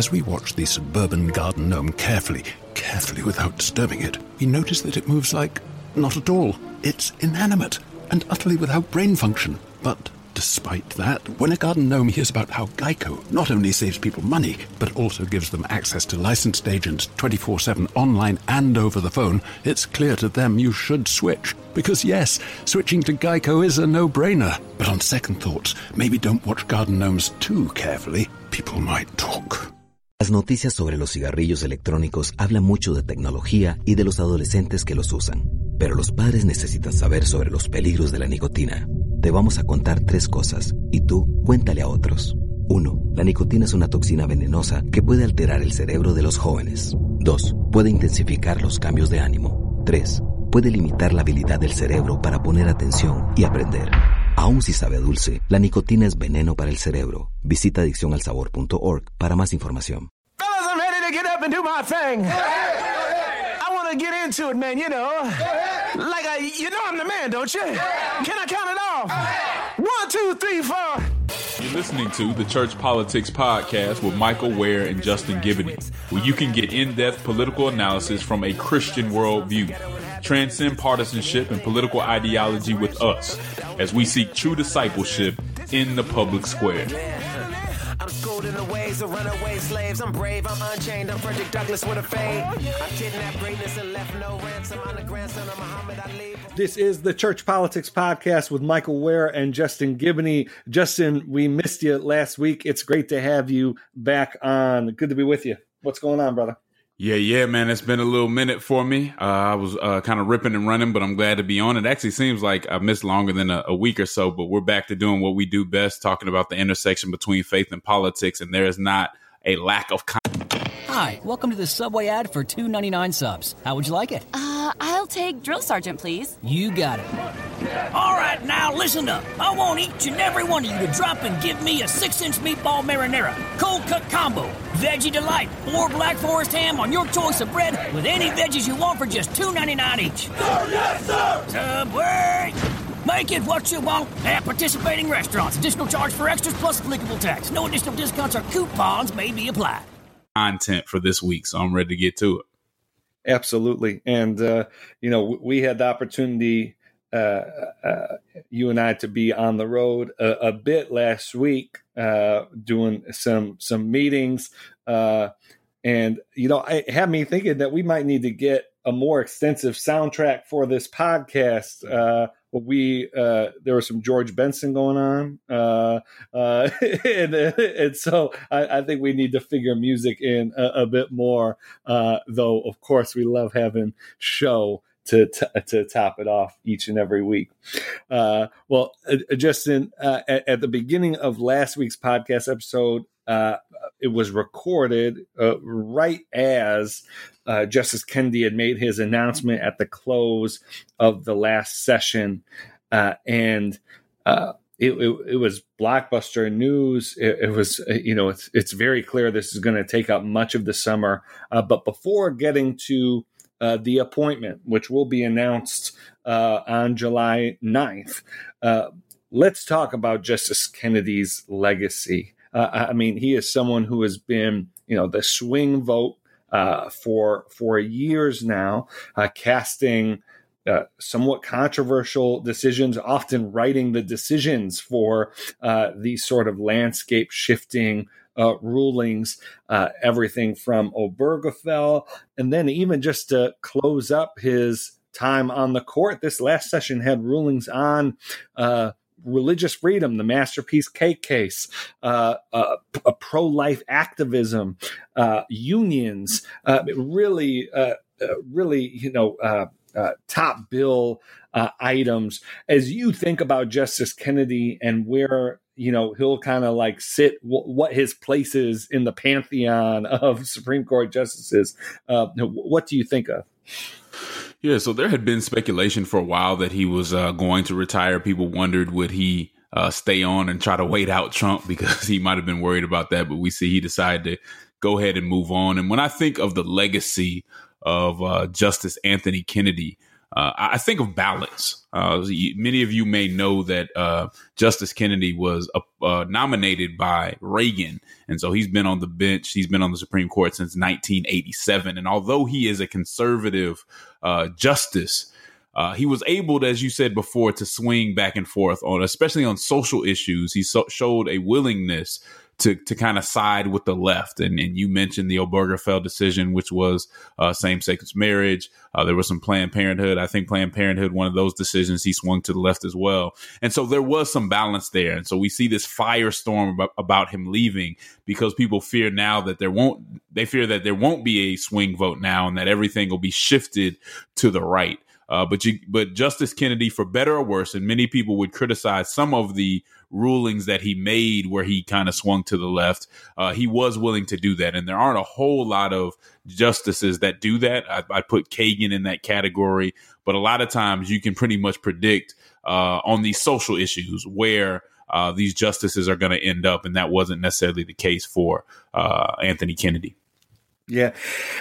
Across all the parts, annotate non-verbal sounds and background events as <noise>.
As we watch the suburban garden gnome carefully, carefully without disturbing it, we notice that it moves like not at all. It's inanimate and utterly without brain function. But despite that, when a garden gnome hears about how Geico not only saves people money, but also gives them access to licensed agents 24 7 online and over the phone, it's clear to them you should switch. Because yes, switching to Geico is a no brainer. But on second thoughts, maybe don't watch garden gnomes too carefully. People might talk. Las noticias sobre los cigarrillos electrónicos hablan mucho de tecnología y de los adolescentes que los usan. Pero los padres necesitan saber sobre los peligros de la nicotina. Te vamos a contar tres cosas y tú cuéntale a otros. 1. La nicotina es una toxina venenosa que puede alterar el cerebro de los jóvenes. 2. Puede intensificar los cambios de ánimo. 3. Puede limitar la habilidad del cerebro para poner atención y aprender. Aún si sabe dulce, la nicotina es veneno para el cerebro. Visita adiccionalsabor.org para más información. Fellas, I'm ready to get up and do my thing. I want to get into it, man, you know. Like, I, you know I'm the man, don't you? Can I count it off? One, two, three, four. You're listening to the Church Politics Podcast with Michael Wear and Justin Giboney, where you can get in depth political analysis from a Christian worldview. Transcend partisanship and political ideology with us as we seek true discipleship in the public square. I'm schooled in the ways of runaway slaves. I'm brave, I'm unchained. I'm Frederick Douglass with a fade. I kidnapped greatness and left no ransom. I'm the grandson of Muhammad Ali. This is the Church Politics Podcast with Michael Wear and Justin Giboney. Justin, we missed you last week. It's great to have you back on. Good to be with you. What's going on, brother? Yeah, yeah, man. It's been a little minute for me. Uh, I was uh, kind of ripping and running, but I'm glad to be on. It actually seems like I missed longer than a, a, week or so, but we're back to doing what we do best, talking about the intersection between faith and politics. And there is not a lack of. Con- Hi, welcome to the Subway ad for two ninety nine subs. How would you like it? Uh, I'll take Drill Sergeant, please. You got it. All right, now listen up. I want each and every one of you to drop and give me a six inch meatball marinara, cold cut combo, veggie delight, or Black Forest ham on your choice of bread with any veggies you want for just two ninety nine each. Sir, yes, sir! Subway! Make it what you want at participating restaurants. Additional charge for extras plus applicable tax. No additional discounts or coupons may be applied. Content for this week, so I'm ready to get to it. Absolutely. And, uh, you know, we had the opportunity, you and I, to be on the road a, a bit last week, uh, doing some, some meetings. Uh, and, you know, it had me thinking that we might need to get a more extensive soundtrack for this podcast. Uh, we uh, there was some George Benson going on, uh, uh, <laughs> and, and so I, I, think we need to figure music in a, a bit more. Uh, though, of course, we love having show to t- to top it off each and every week. Uh, well, uh, Justin, at, at, the beginning of last week's podcast episode, it was recorded right as uh, Justice Kennedy had made his announcement at the close of the last session, uh, and uh, it, it, it, was blockbuster news. It, it, was, you know, it's it's very clear this is going to take up much of the summer. Uh, but before getting to uh, the appointment, which will be announced uh, on July 9th, let's talk about Justice Kennedy's legacy. I mean, he is someone who has been, you know, the swing vote uh, for for years now, uh, casting uh, somewhat controversial decisions, often writing the decisions for uh, these sort of landscape shifting uh, rulings, uh, everything from Obergefell, and then even just to close up his time on the court. This last session had rulings on uh, religious freedom, the Masterpiece Cake case, uh, uh, pro life activism, uh, unions, uh, really, uh, really, you know, top bill items. As you think about Justice Kennedy and where you know he'll kind of like sit w- what his place is in the pantheon <laughs> of Supreme Court justices, what do you think of? Yeah, so there had been speculation for a while that he was uh, going to retire. People wondered would he uh, stay on and try to wait out Trump <laughs> because he might have been worried about that. But we see he decided to go ahead and move on. And when I think of the legacy of uh, Justice Anthony Kennedy, uh, I think of balance. Uh, many of you may know that uh, Justice Kennedy was uh, nominated by Reagan, and so he's been on the bench. He's been on the Supreme Court since 1987, and although he is a conservative uh, justice, uh, he was able, as you said before, to swing back and forth on, especially on social issues. He so- showed a willingness to to kind of side with the left. And, and you mentioned the Obergefell decision, which was uh, same sex marriage. Uh, there was some Planned Parenthood. I think Planned Parenthood, one of those decisions, he swung to the left as well. And so there was some balance there. And so we see this firestorm about, about him leaving because people fear now that there won't. They fear that there won't be a swing vote now, and that everything will be shifted to the right. Uh, but you, but Justice Kennedy, for better or worse, and many people would criticize some of the rulings that he made where he kind of swung to the left. Uh, he was willing to do that, and there aren't a whole lot of justices that do that. I, I put Kagan in that category, but a lot of times you can pretty much predict uh, on these social issues where. Uh, these justices are going to end up, and that wasn't necessarily the case for uh, Anthony Kennedy. Yeah,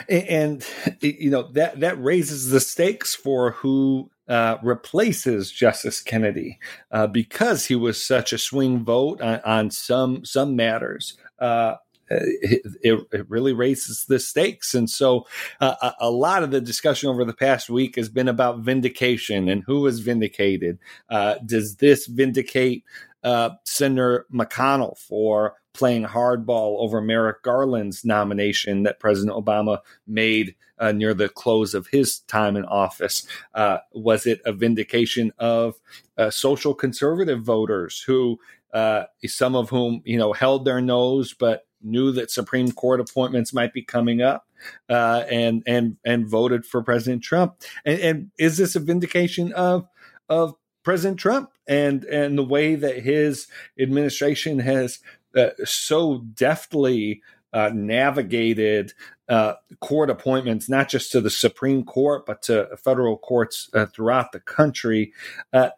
and, you know that that raises the stakes for who uh, replaces Justice Kennedy uh, because he was such a swing vote on, on some some matters. Uh, it, it, really raises the stakes. And so uh, a, a, lot of the discussion over the past week has been about vindication and who is vindicated. Uh, does this vindicate uh, Senator McConnell for playing hardball over Merrick Garland's nomination that President Obama made uh, near the close of his time in office? Uh, was it a vindication of uh, social conservative voters who, uh, some of whom, you know, held their nose but knew that Supreme Court appointments might be coming up? Uh, and and and voted for President Trump. And, and is this a vindication of of President Trump and and the way that his administration has uh, so deftly uh, navigated uh, court appointments, not just to the Supreme Court, but to federal courts uh, throughout the country. Uh,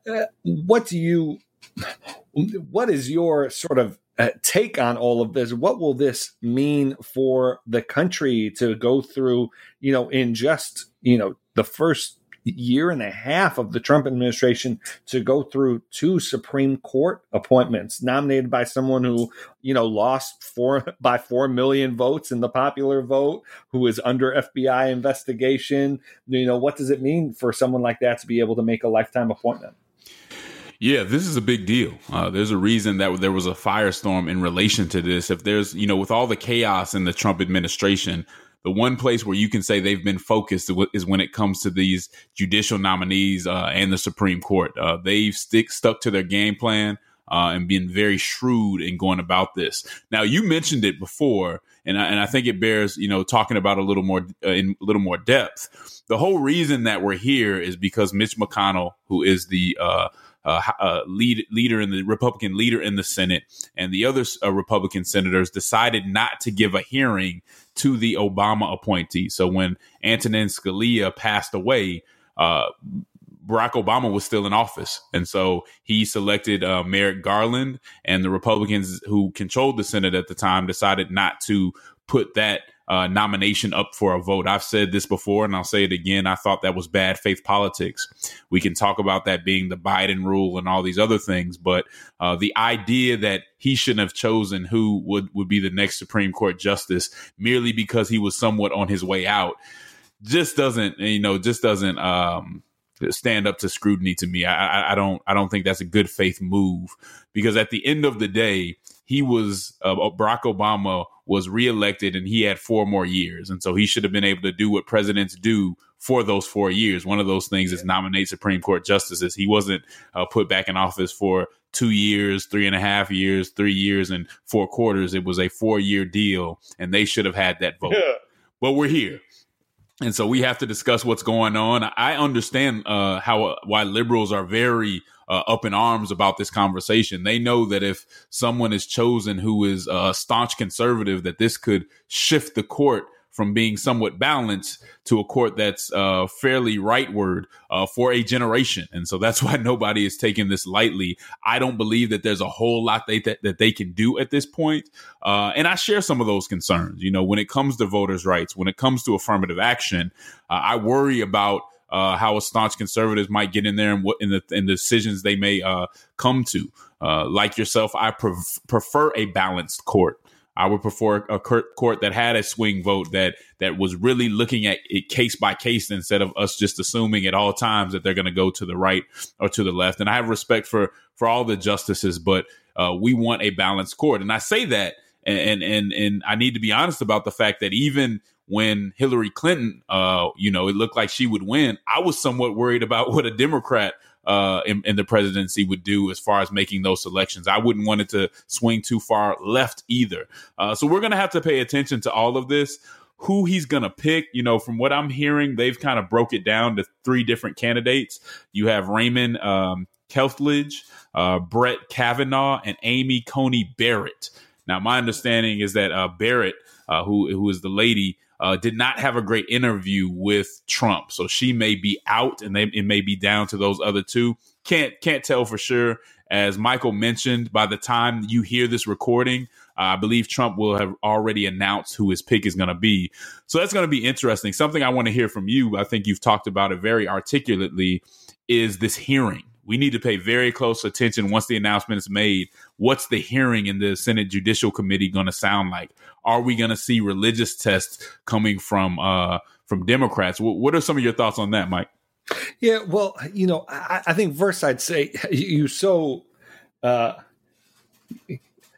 what do you, what is your sort of take on all of this? What will this mean for the country to go through, you know, in just, you know, the first year and a half of the Trump administration to go through two Supreme Court appointments nominated by someone who, you know, lost four <laughs> by four million votes in the popular vote, who is under FBI investigation. You know, what does it mean for someone like that to be able to make a lifetime appointment? Yeah, this is a big deal. Uh, there's a reason that there was a firestorm in relation to this. If there's, you know, with all the chaos in the Trump administration, the one place where you can say they've been focused is when it comes to these judicial nominees uh, and the Supreme Court. Uh, they've stick stuck to their game plan uh, and been very shrewd in going about this. Now, you mentioned it before, and I, and I think it bears you know talking about a little more uh, in a little more depth. The whole reason that we're here is because Mitch McConnell, who is the uh, uh, lead, leader in the Republican leader in the Senate, and the other uh, Republican senators decided not to give a hearing to the Obama appointee. So when Antonin Scalia passed away, uh, Barack Obama was still in office. And so he selected uh, Merrick Garland, and the Republicans who controlled the Senate at the time decided not to put that uh, nomination up for a vote. I've said this before and I'll say it again. I thought that was bad faith politics. We can talk about that being the Biden rule and all these other things, but uh, the idea that he shouldn't have chosen who would, would be the next Supreme Court justice merely because he was somewhat on his way out just doesn't, you know, just doesn't, um, stand up to scrutiny to me. I, I, don't I don't think that's a good faith move because at the end of the day, he was uh, Barack Obama was reelected and he had four more years. And so he should have been able to do what presidents do for those four years. One of those things is nominate Supreme Court justices. He wasn't uh, put back in office for two years, three and a half years, three years, and four quarters. It was a four year deal, and they should have had that vote. Yeah. But we're here. And so we have to discuss what's going on. I understand uh, how uh, why liberals are very uh, up in arms about this conversation. They know that if someone is chosen who is a staunch conservative, that this could shift the court from being somewhat balanced to a court that's uh, fairly rightward uh, for a generation. And so that's <laughs> why nobody is taking this lightly. I don't believe that there's a whole lot they, that, that they can do at this point. Uh, and I share some of those concerns. You know, when it comes to voters' rights, when it comes to affirmative action, uh, I worry about uh, how a staunch conservatives might get in there and what in the, in decisions they may uh, come to. Uh, like yourself, I pref- prefer a balanced court. I would prefer a court that had a swing vote that that was really looking at it case by case instead of us just assuming at all times that they're going to go to the right or to the left. And I have respect for for all the justices, but uh, we want a balanced court. And I say that, and and and I need to be honest about the fact that even when Hillary Clinton, uh, you know, it looked like she would win, I was somewhat worried about <laughs> what a Democrat uh, in, in, the presidency would do as far as making those selections. I wouldn't want it to swing too far left either. Uh, so we're going to have to pay attention to all of this. Who he's going to pick, you know, from what I'm hearing, they've kind of broke it down to three different candidates. You have Raymond um, uh, Brett Kavanaugh, and Amy Coney Barrett. Now, my understanding is that uh, Barrett, uh, who who is the lady, uh, did not have a great interview with Trump, so she may be out, and they, it may be down to those other two. Can't can't tell for sure. As Michael mentioned, by the time you hear this recording, uh, I believe Trump will have already announced who his pick is going to be. So that's going to be interesting. Something I want to hear from you. I think you've talked about it very articulately. Is this hearing? We need to pay very close attention once the announcement is made. What's the hearing in the Senate Judicial Committee going to sound like? Are we going to see religious tests coming from uh, from Democrats? W- what are some of your thoughts on that, Mike? Yeah, well, you know, I, I think first I'd say <laughs> you so uh,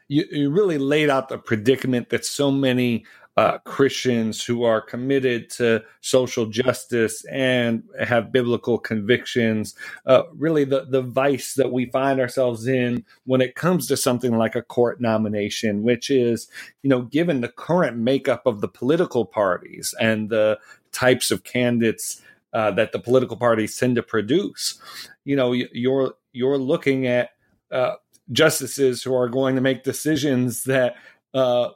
you, you really laid out the predicament that so many uh, Christians who are committed to social justice and have biblical convictions. Uh, really, the, the vice that we find ourselves in when it comes to something like a court nomination, which is, you know, given the current makeup of the political parties and the types of candidates uh, that the political parties tend to produce, you know, you're you're looking at uh, justices who are going to make decisions that uh,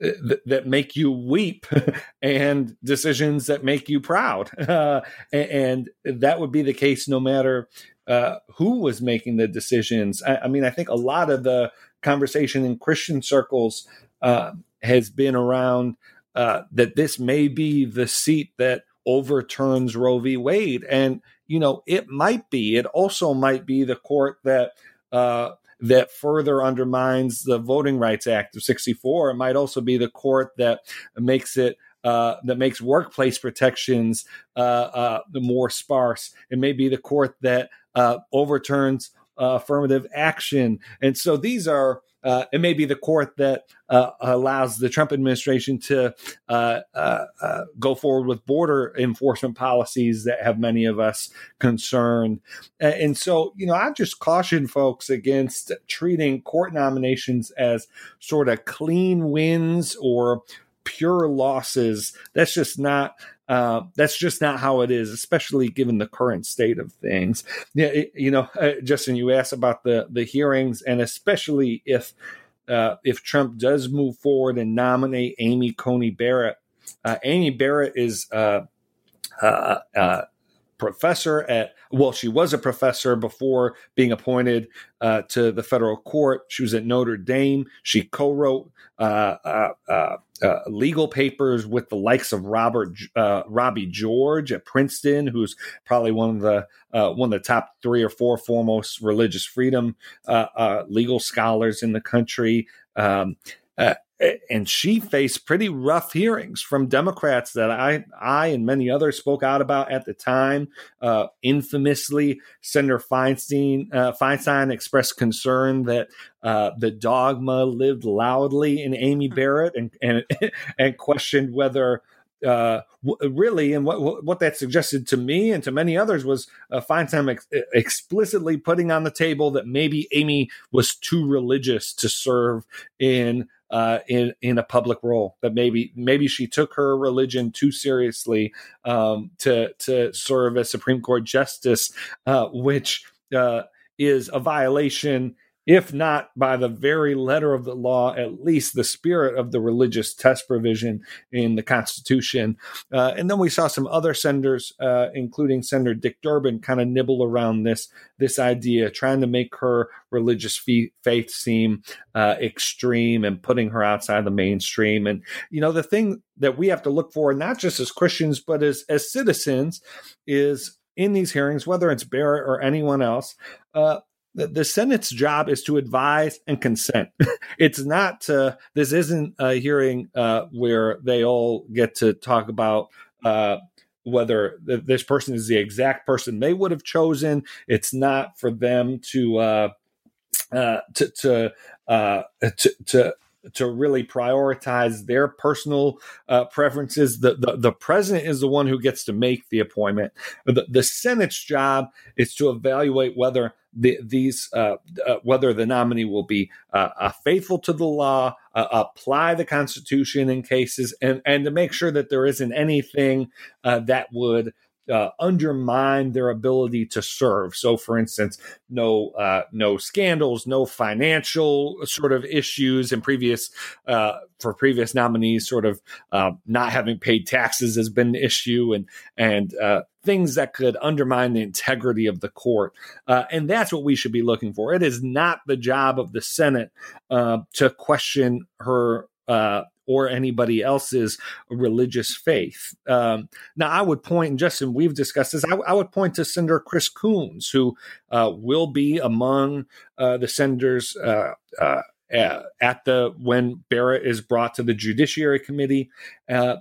th- that make you weep <laughs> and decisions that make you proud. <laughs> Uh, and, that would be the case no matter uh, who was making the decisions. I, I, mean, I think a lot of the conversation in Christian circles uh, has been around uh, that this may be the seat that overturns Roe v. Wade. And, you know, it might be. It also might be the court that uh, that further undermines the Voting Rights Act of 64. It might also be the court that makes it uh, that makes workplace protections uh, uh, more sparse. It may be the court that uh, overturns uh, affirmative action. And so these are uh, it may be the court that uh, allows the Trump administration to uh, uh, uh, go forward with border enforcement policies that have many of us concerned. And so, you know, I just caution folks against treating court nominations as sort of clean wins or pure losses. That's just not uh, that's just not how it is, especially given the current state of things. Yeah, it, you know, uh, Justin, you asked about the the hearings, and especially if uh, if Trump does move forward and nominate Amy Coney Barrett. Uh, Amy Barrett is uh, uh, professor at well she was a professor before being appointed uh, to the federal court. She was at notre dame. She co-wrote uh, uh, uh, uh legal papers with the likes of robert uh, robbie george at princeton who's probably one of the one of the top three or four foremost religious freedom legal scholars in the country. Um, and she faced pretty rough hearings from Democrats that I, I and many others spoke out about at the time. Uh, infamously, Senator Feinstein, uh, Feinstein expressed concern that uh, the dogma lived loudly in Amy hmm. Barrett, and and <laughs> and questioned whether uh, really, and what what that suggested to me and to many others was uh, Feinstein ex- explicitly putting on the table that maybe Amy was too religious to serve in uh, in in a public role. That maybe maybe she took her religion too seriously um, to to serve as Supreme Court justice, uh, which uh, is a violation if not by the very letter of the law, at least the spirit of the religious test provision in the Constitution. Uh, and then we saw some other senators, uh, including Senator Dick Durbin, kind of nibble around this this idea, trying to make her religious faith seem uh, extreme and putting her outside the mainstream. And you know, the thing that we have to look for, not just as Christians but as as citizens, is in these hearings, whether it's Barrett or anyone else, uh, the, the Senate's job is to advise and consent. <laughs> it's not. Uh, this isn't a hearing uh, where they all get to talk about uh, whether th- this person is the exact person they would have chosen. It's not for them to uh, uh, to to, uh, to to to really prioritize their personal uh, preferences. The, the, the president is the one who gets to make the appointment. The, the Senate's job is to evaluate whether the, these uh, uh, whether the nominee will be uh, uh, faithful to the law, uh, apply the Constitution in cases, and and to make sure that there isn't anything that would uh, undermine their ability to serve. So, for instance, no uh, no scandals, no financial sort of issues in previous uh, for previous nominees, sort of uh, not having paid taxes has been an issue, and and uh, things that could undermine the integrity of the court. Uh, and that's what we should be looking for. It is not the job of the Senate to question her uh, or anybody else's religious faith. Um, now, I would point, and Justin, we've discussed this, I, I would point to Senator Chris Coons, who uh, will be among uh, the senators. Uh, uh, at the when Barrett is brought to the Judiciary Committee, uh,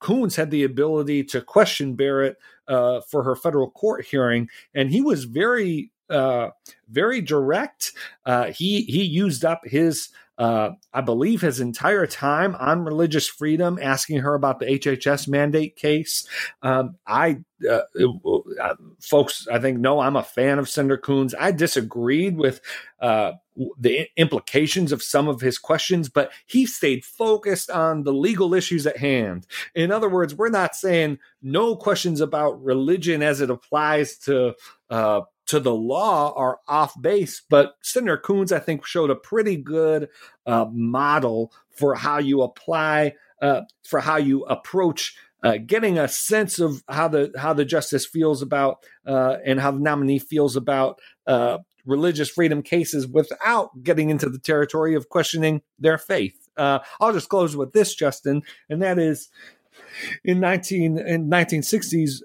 Coons had the ability to question Barrett for her federal court hearing, and he was very uh, very direct. Uh, he he used up his uh, I believe his entire time on religious freedom, asking her about the HHS mandate case. Um, I, uh, uh, folks, I think know I'm a fan of Senator Coons. I disagreed with uh, the implications of some of his questions, but he stayed focused on the legal issues at hand. In other words, we're not saying no questions about religion as it applies to uh, to the law are off base, but Senator Coons, I think, showed a pretty good uh, model for how you apply, uh, for how you approach uh, getting a sense of how the how the justice feels about uh, and how the nominee feels about uh, religious freedom cases without getting into the territory of questioning their faith. Uh, I'll just close with this, Justin, and that is in nineteen in nineteen sixties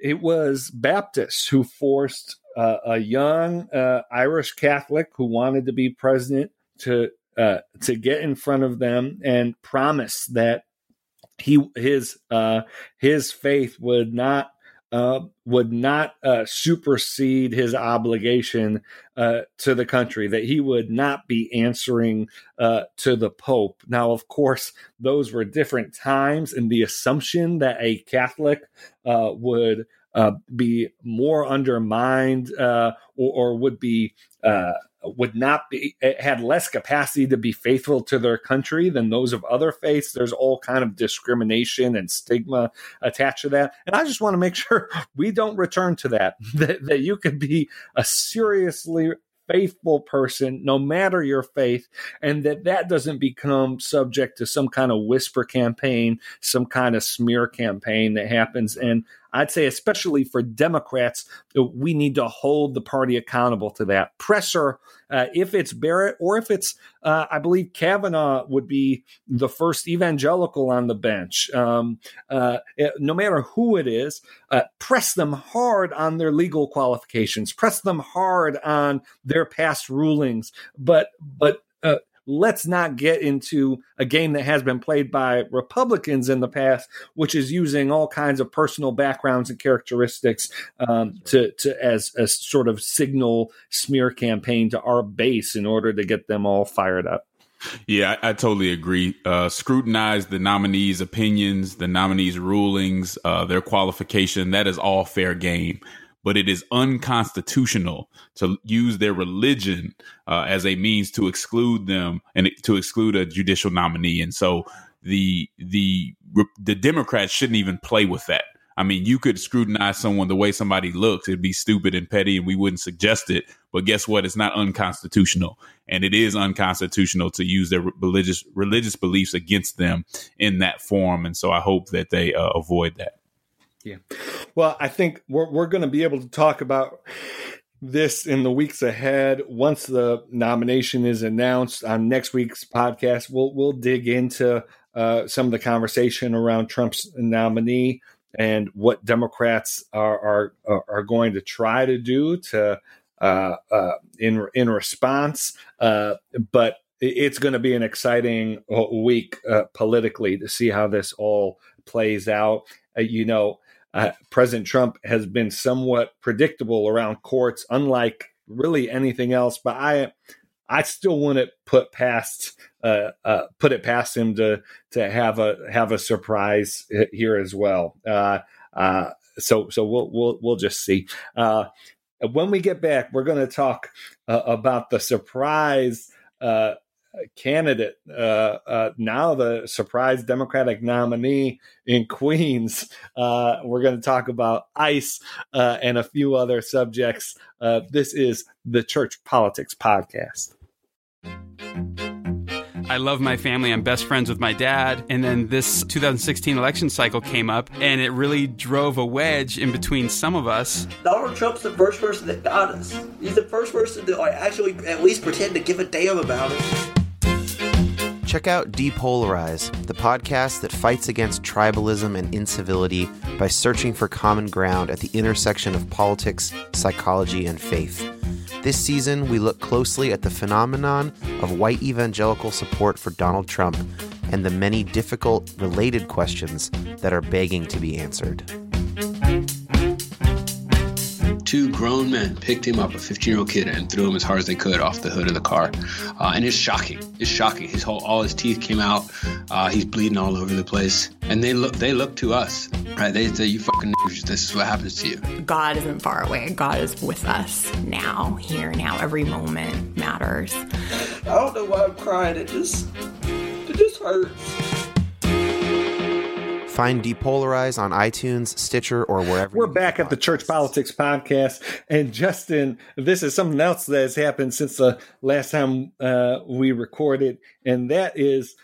it was Baptists who forced uh, a young uh, Irish Catholic who wanted to be president to uh, to get in front of them and promise that he his uh, his faith would not uh, would not uh, supersede his obligation to the country, that he would not be answering to the Pope. Now, of course, those were different times, and the assumption that a Catholic would uh, be more undermined uh, or, or, would be uh, would not be eh, had less capacity to be faithful to their country than those of other faiths. There's all kind of discrimination and stigma attached to that. And i just want to make <laughs> sure we don't return to that <laughs> that, that you can be a seriously faithful person no matter your faith and that that doesn't become subject to some kind of whisper campaign some kind of smear campaign that happens. And I'd say, especially for Democrats, we need to hold the party accountable to that. Pressure, uh, if it's Barrett or if it's, uh, I believe Kavanaugh would be the first evangelical on the bench. Um, uh, eh, no matter who it is, uh, press them hard on their legal qualifications, press them hard on their past rulings, but but uh, let's not get into a game that has been played by Republicans in the past, which is using all kinds of personal backgrounds and characteristics um, to, to as a sort of signal smear campaign to our base in order to get them all fired up. Yeah, I, I totally agree. Uh, scrutinize the nominees' opinions, the nominees' rulings, uh, their qualification. That is all fair game but it is unconstitutional to use their religion uh, as a means to exclude them and to exclude a judicial nominee. And so the the the Democrats shouldn't even play with that. I mean, you could scrutinize someone the way somebody looks; it'd be stupid and petty, and we wouldn't suggest it. But guess what? It's not unconstitutional, and it is unconstitutional to use their religious religious beliefs against them in that form. And so, I hope that they uh, avoid that. Yeah. Well, I think we're we're going to be able to talk about this in the weeks ahead. Once the nomination is announced on next week's podcast, we'll we'll dig into uh, some of the conversation around Trump's nominee. and what Democrats are are are going to try to do to uh, uh, in in response. Uh, but it's going to be an exciting uh, week uh, politically to see how this all plays out. You know, President Trump has been somewhat predictable around courts, unlike really anything else. But I I still wouldn't put past uh, uh, put it past him to to have a have a surprise here as well. Uh, uh so so we'll we'll we'll just see. Uh, when we get back, we're going to talk uh, about the surprise candidate, uh, uh, now the surprise Democratic nominee in Queens. Uh, we're going to talk about ICE and a few other subjects. this is the Church Politics Podcast. I love my family. I'm best friends with my dad. And then this 2016 election cycle came up, and it really drove a wedge in between some of us. Donald Trump's the first person that got us. He's the first person to like, actually at least pretend to give a damn about it. Check out Depolarize, the podcast that fights against tribalism and incivility by searching for common ground at the intersection of politics, psychology, and faith. This season, we look closely at the phenomenon of white evangelical support for Donald Trump and the many difficult related questions that are begging to be answered two grown men picked him up, a 15 year old kid, and threw him as hard as they could off the hood of the car. Uh, and it's shocking. It's shocking. His whole, all his teeth came out. Uh, he's bleeding all over the place. And they look, they look to us, right? They say, "You fucking niggas, this is what happens to you." God isn't far away. God is with us now, here, now. Every moment matters. I don't know why I'm crying. It just, it just hurts. Find Depolarize on iTunes, Stitcher, or wherever. We're back at the Church Politics Podcast. And Justin, this is something else that has happened since the last time uh, we recorded, and that is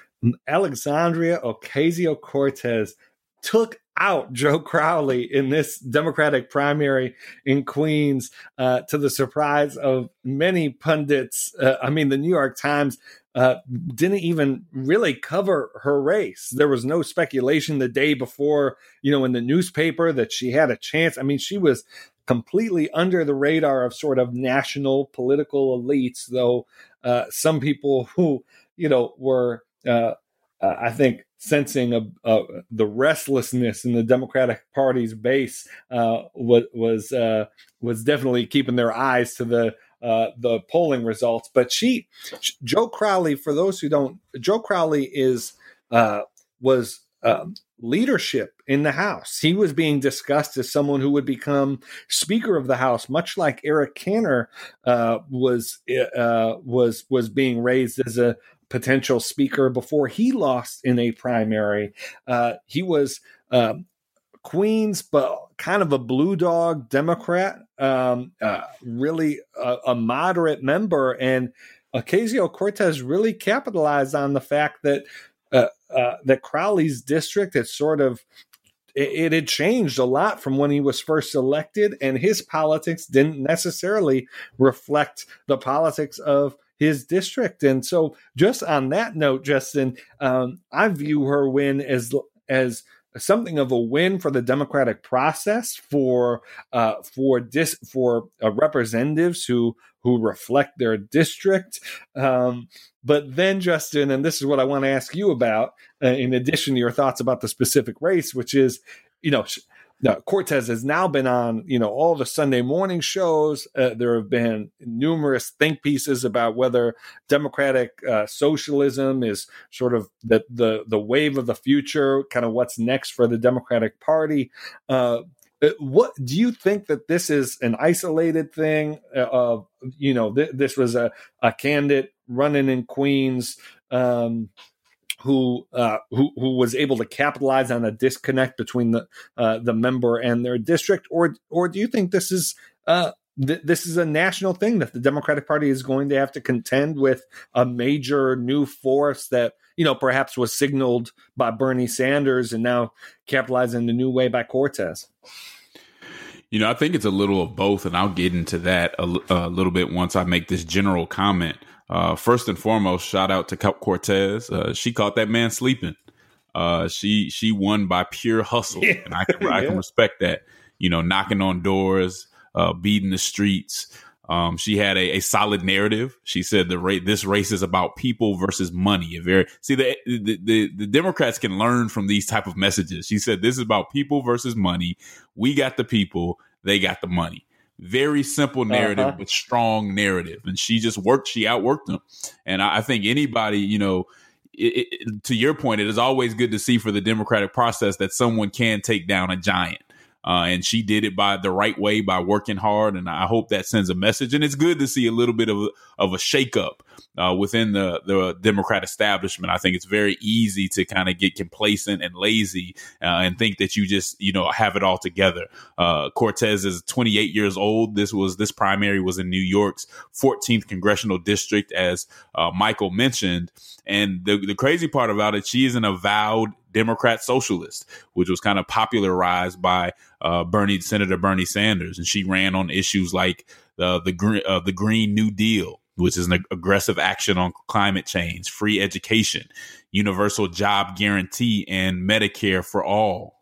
Alexandria Ocasio Cortez took out Joe Crowley in this Democratic primary in Queens uh, to the surprise of many pundits. Uh, I mean, the New York Times uh, didn't even really cover her race. There was no speculation the day before, you know, in the newspaper that she had a chance. I mean, she was completely under the radar of sort of national political elites, though uh, some people who, you know, were, uh, uh I think, sensing a, the restlessness in the Democratic Party's base uh, was was uh, was definitely keeping their eyes to the uh, the polling results. But she, Joe Crowley, for those who don't, Joe Crowley is uh, was uh, leadership in the House. He was being discussed as someone who would become Speaker of the House, much like Eric Cantor uh, was uh, was was being raised as a potential Speaker before he lost in a primary. he was. Um, Queens, but kind of a blue dog Democrat, um, uh, really a, a, moderate member. And Ocasio Cortez really capitalized on the fact that uh, uh, that Crowley's district had sort of it, it, had changed a lot from when he was first elected, and his politics didn't necessarily reflect the politics of his district. And so, just on that note, Justin, um, I view her win as as something of a win for the democratic process for uh, for dis- for uh, representatives who who reflect their district. Um, but then, Justin, and this is what I want to ask you about, uh, in addition to your thoughts about the specific race, which is, you know, now, Cortez has now been on, you know, all the Sunday morning shows. Uh, there have been numerous think pieces about whether democratic uh, socialism is sort of the, the the wave of the future, kind of what's next for the Democratic Party. Uh, uh what do you think that this is an isolated thing? Uh, of you know, th- this was a, a candidate running in Queens. Um, who uh, who who was able to capitalize on a disconnect between the uh, the member and their district, or or do you think this is uh, th- this is a national thing that the Democratic Party is going to have to contend with a major new force that you know perhaps was signaled by Bernie Sanders and now capitalizing in new way by Cortez? You know, I think it's a little of both, and I'll get into that a, a little bit once I make this general comment. Uh, first and foremost, shout out to Cup Cortez. Uh, she caught that man sleeping. Uh, she she won by pure hustle, yeah. and I can I can respect that. You know, knocking on doors, uh, beating the streets. Um, she had a, a, solid narrative. She said the rate this race is about people versus money. A very see the, the, the the Democrats can learn from these type of messages. She said this is about people versus money. We got the people, they got the money. Very simple narrative, uh-huh. but strong narrative. And she just worked. She outworked them. And I, I think anybody, you know. It, it, to your point, it is always good to see for the democratic process that someone can take down a giant. Uh, and she did it by the right way by working hard. And I hope that sends a message. And it's good to see a little bit of, of a shakeup uh, within the, the Democrat establishment. I think it's very easy to kind of get complacent and lazy uh, and think that you just, you know, have it all together. Uh, Cortez is 28 years old. This was, this primary was in New York's 14th congressional district, as uh, Michael mentioned. And the, the crazy part about it, she is an avowed Democrat socialist, which was kind of popularized by uh, Bernie Senator Bernie Sanders, and she ran on issues like uh, the green uh, the Green New Deal, which is an aggressive action on climate change, free education, universal job guarantee, and Medicare for all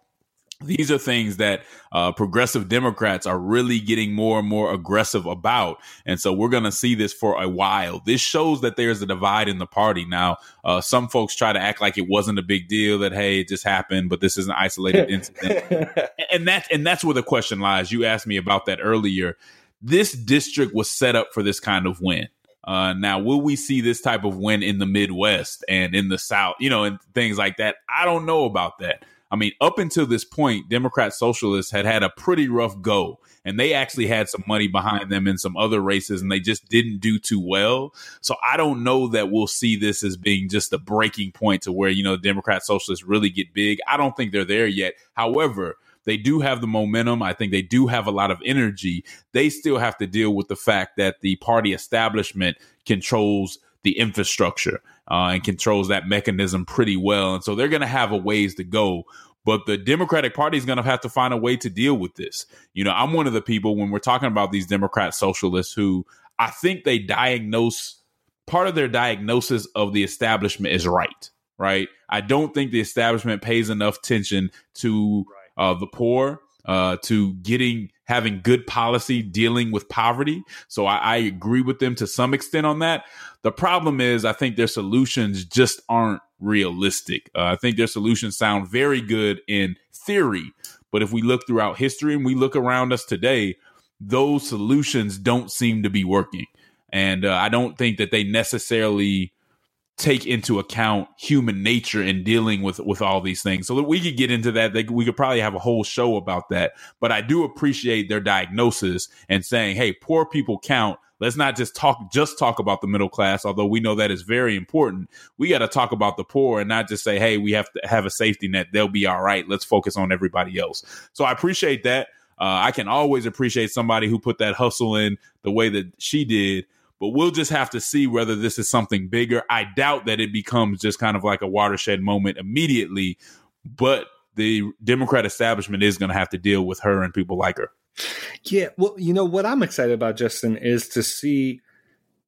these are things that uh, progressive Democrats are really getting more and more aggressive about. And so we're going to see this for a while. This shows that there's a divide in the party. Now, uh, some folks try to act like it wasn't a big deal that, hey, it just happened, but this is an isolated <laughs> incident. and, that, and that's where the question lies. You asked me about that earlier. This district was set up for this kind of win. Uh, now, will we see this type of win in the Midwest and in the South, you know, and things like that? I don't know about that. I mean, up until this point, Democrat socialists had had a pretty rough go, and they actually had some money behind them in some other races, and they just didn't do too well. So I don't know that we'll see this as being just a breaking point to where, you know, Democrat socialists really get big. I don't think they're there yet. However, they do have the momentum. I think they do have a lot of energy. They still have to deal with the fact that the party establishment controls the infrastructure uh, and controls that mechanism pretty well. And so they're going to have a ways to go. But the Democratic Party is going to have to find a way to deal with this. You know, I'm one of the people when we're talking about these Democrat socialists who I think they diagnose part of their diagnosis of the establishment is right. Right. I don't think the establishment pays enough attention to uh, the poor, uh, to getting having good policy dealing with poverty. So I, I agree with them to some extent on that. The problem is, I think their solutions just aren't realistic. Uh, I think their solutions sound very good in theory, but if we look throughout history and we look around us today, those solutions don't seem to be working. And uh, I don't think that they necessarily take into account human nature in dealing with with all these things. So that we could get into that. They, we could probably have a whole show about that. But I do appreciate their diagnosis and saying, "Hey, poor people count." Let's not just talk just talk about the middle class, although we know that is very important. We got to talk about the poor and not just say, "Hey, we have to have a safety net. They'll be all right. Let's focus on everybody else." So I appreciate that. Uh, I can always appreciate somebody who put that hustle in the way that she did but we'll just have to see whether this is something bigger. I doubt that it becomes just kind of like a watershed moment immediately, but the Democrat establishment is going to have to deal with her and people like her. Yeah, well, you know what I'm excited about, Justin, is to see,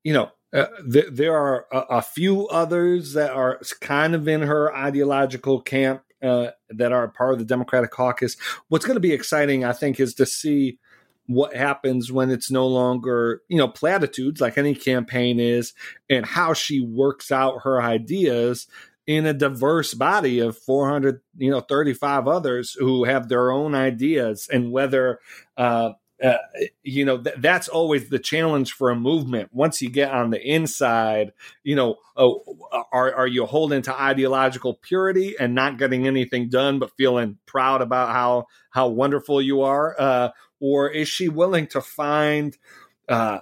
you know, uh, th- there are a, a, few others that are kind of in her ideological camp uh, that are part of the Democratic caucus. What's going to be exciting, I think, is to see what happens when it's no longer, you know, platitudes like any campaign is, and how she works out her ideas in a diverse body of 400, you know, 35 others who have their own ideas and whether, uh, uh, you know th- that's always the challenge for a movement. Once you get on the inside you know oh, are, are you holding to ideological purity and not getting anything done but feeling proud about how how wonderful you are? Uh, or is she willing to find uh,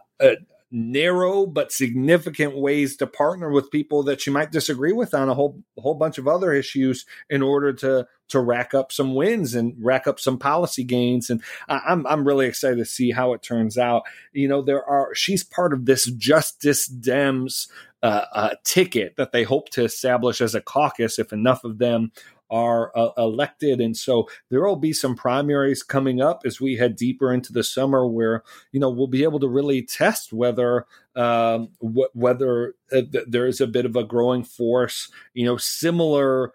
narrow but significant ways to partner with people that she might disagree with on a whole whole bunch of other issues in order to to rack up some wins and rack up some policy gains and I'm I'm really excited to see how it turns out. You know, there are she's part of this Justice Dems uh, uh, ticket that they hope to establish as a caucus if enough of them are uh, elected. And so there will be some primaries coming up as we head deeper into the summer where, you know, we'll be able to really test whether um, wh- whether uh, th- there is a bit of a growing force, you know, similar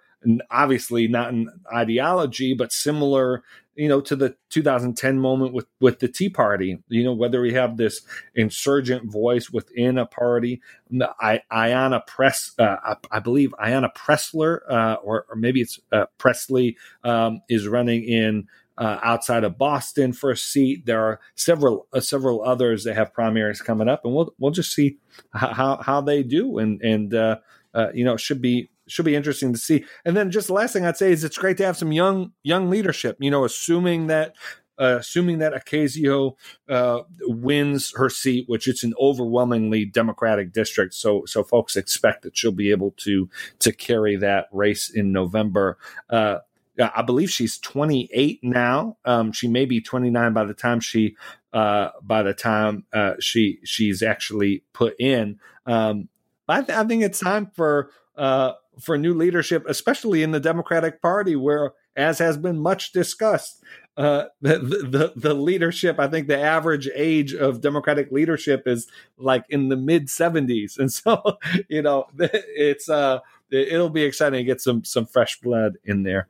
obviously not an ideology, but similar you know to the 2010 moment with with the tea party you know whether we have this insurgent voice within a party I, Ayanna press uh, I, I, believe Ayanna Pressler, uh, or, or, maybe it's uh, presley um, is running in uh, outside of Boston for a seat. There are several uh, several others that have primaries coming up, and we'll we'll just see how how they do. And and uh, you know, it should be should be interesting to see. And then just the last thing I'd say is it's great to have some young young leadership. You know, assuming that uh, assuming that Ocasio uh, wins her seat, which it's an overwhelmingly Democratic district, so so folks expect that she'll be able to to carry that race in November. Uh, I believe she's 28 now. Um, she may be 29 by the time she uh, by the time uh, she she's actually put in. Um, I, th- I, think it's time for uh, for new leadership, especially in the Democratic Party, where, as has been much discussed, uh, <laughs> the, the, the leadership. I think the average age of Democratic leadership is like in the mid seventies, and <laughs> so you know <laughs> it's uh, it'll be exciting to get some some fresh blood in there.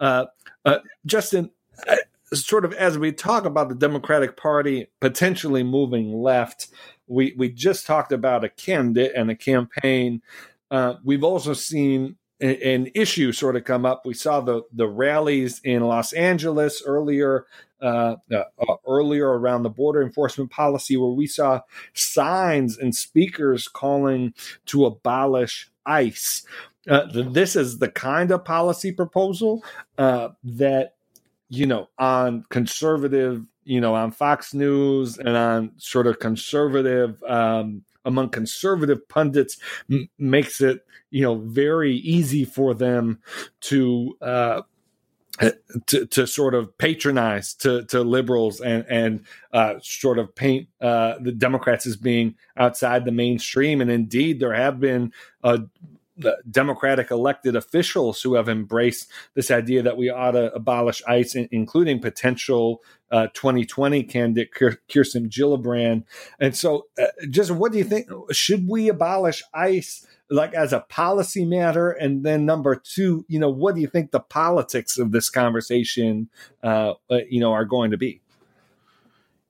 Uh, uh, Justin, uh, sort of as we talk about the Democratic Party potentially moving left, we we just talked about a candidate and a campaign uh, we've also seen a, an issue sort of come up. We saw the the rallies in Los Angeles earlier. Uh, uh, uh, earlier around the border enforcement policy, where we saw signs and speakers calling to abolish ICE. Uh, this is the kind of policy proposal that you know on conservative you know on fox news and on sort of conservative um, among conservative pundits m- makes it you know very easy for them to uh, to, to sort of patronize to, to liberals and and uh, sort of paint uh, the Democrats as being outside the mainstream. And indeed, there have been uh, Democratic elected officials who have embraced this idea that we ought to abolish ICE, including potential uh, 2020 candidate Kirsten Gillibrand. And so, uh, just what do you think? Should we abolish ICE? Like as a policy matter, and then number two, you know, what do you think the politics of this conversation, uh, uh you know, are going to be?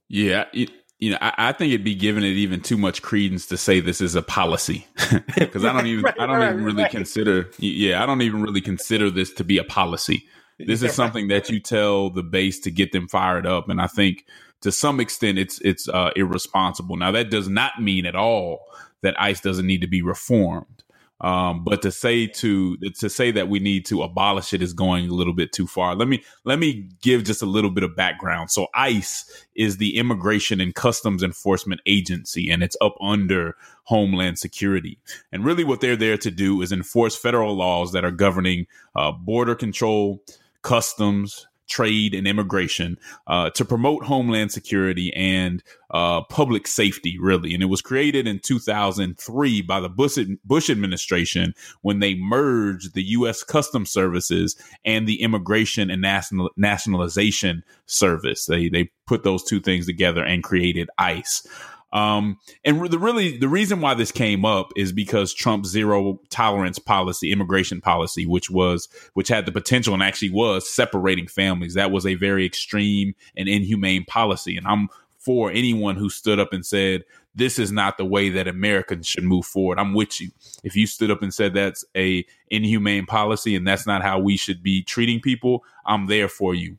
Yeah, it, you know, I, I, think it'd be giving it even too much credence to say this is a policy <laughs> because I don't even right, I don't right, even really right. consider yeah I don't even really consider this to be a policy. This is something that you tell the base to get them fired up, and I think to some extent it's it's uh, irresponsible. Now that does not mean at all that ICE doesn't need to be reformed. Um, but to say to to say that we need to abolish it is going a little bit too far. Let me let me give just a little bit of background. So ICE is the Immigration and Customs Enforcement Agency, and it's up under Homeland Security. And really, what they're there to do is enforce federal laws that are governing uh, border control, customs, trade and immigration uh, to promote homeland security and uh, public safety, really. And it was created in 2003 by the Bush, Bush administration when they merged the U.S. Customs Services and the Immigration and National, Nationalization Service. They, they put those two things together and created ICE. Um, and the really the reason why this came up is because Trump's zero tolerance policy, immigration policy, which was which had the potential and actually was separating families. That was a very extreme and inhumane policy. And I'm for anyone who stood up and said this is not the way that Americans should move forward. I'm with you. If you stood up and said that's a inhumane policy and that's not how we should be treating people, I'm there for you.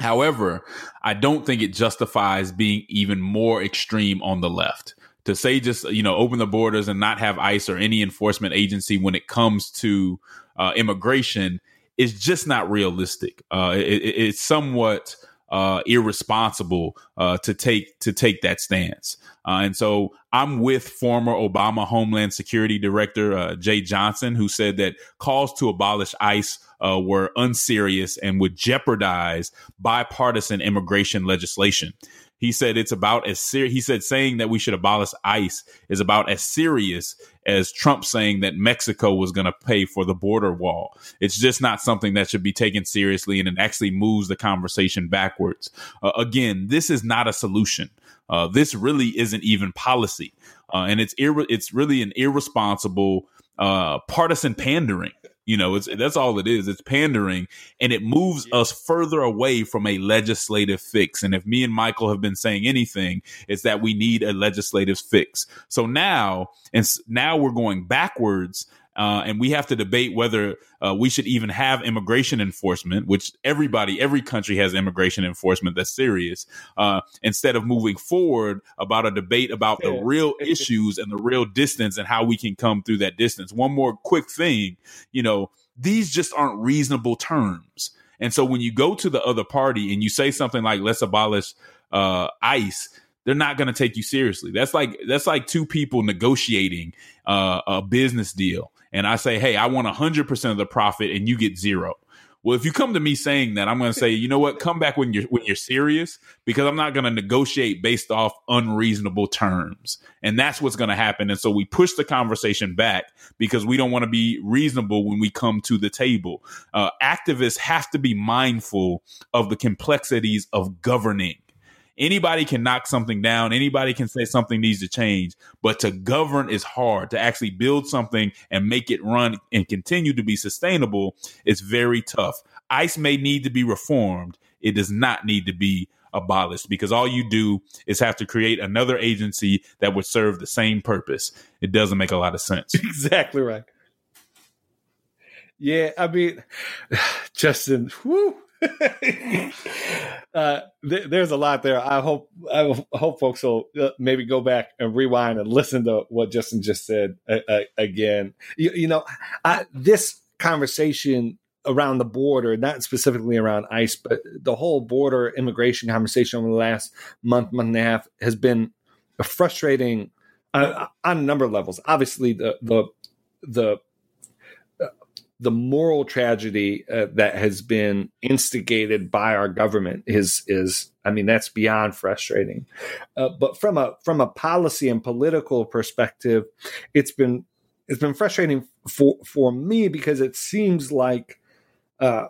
However, I don't think it justifies being even more extreme on the left. To say just, you know, open the borders and not have ICE or any enforcement agency when it comes to uh, immigration is just not realistic. Uh, it, it's somewhat uh, irresponsible uh, to take to take that stance. Uh, and so I'm with former Obama Homeland Security Director uh, Jeh Johnson, who said that calls to abolish ICE uh, were unserious and would jeopardize bipartisan immigration legislation. He said it's about as serious. He said saying that we should abolish ICE is about as serious as Trump saying that Mexico was going to pay for the border wall. It's just not something that should be taken seriously, and it actually moves the conversation backwards. Uh, again, this is not a solution. Uh, this really isn't even policy, uh, and it's ir- it's really an irresponsible uh, partisan pandering You know, it's that's all it is. It's pandering, and it moves us further away from a legislative fix. And if me and Michael have been saying anything, it's that we need a legislative fix. So now, and now we're going backwards uh, and we have to debate whether uh, we should even have immigration enforcement, which everybody, every country has immigration enforcement that's serious, uh, instead of moving forward about a debate about the real <laughs> issues and the real distance and how we can come through that distance. One more quick thing, you know, these just aren't reasonable terms. And so when you go to the other party and you say something like, let's abolish uh, ICE, they're not going to take you seriously. That's like that's like two people negotiating uh, a business deal, and I say, "Hey, I want hundred percent of the profit, and you get zero. Well, if you come to me saying that, I'm going to say, you know what? Come back when you're when you're serious, because I'm not going to negotiate based off unreasonable terms, and that's what's going to happen. And so we push the conversation back because we don't want to be reasonable when we come to the table. Uh, activists have to be mindful of the complexities of governing anybody can knock something down. Anybody can say something needs to change. But to govern is hard. To actually build something and make it run and continue to be sustainable is very tough. Ice may need to be reformed. It does not need to be abolished because all you do is have to create another agency that would serve the same purpose. It doesn't make a lot of sense. <laughs> Exactly right. Yeah i mean <sighs> justin whew, <laughs> uh, th- there's a lot there. I hope I hope folks will uh, maybe go back and rewind and listen to what Justin just said uh, uh again. You, you know, I, this conversation around the border, not specifically around ICE, but the whole border immigration conversation over the last month, month and a half has been frustrating uh, on a number of levels. Obviously, the the the the moral tragedy uh, that has been instigated by our government is is I mean that's beyond frustrating. Uh, but from a from a policy and political perspective, it's been it's been frustrating for for me because it seems like uh,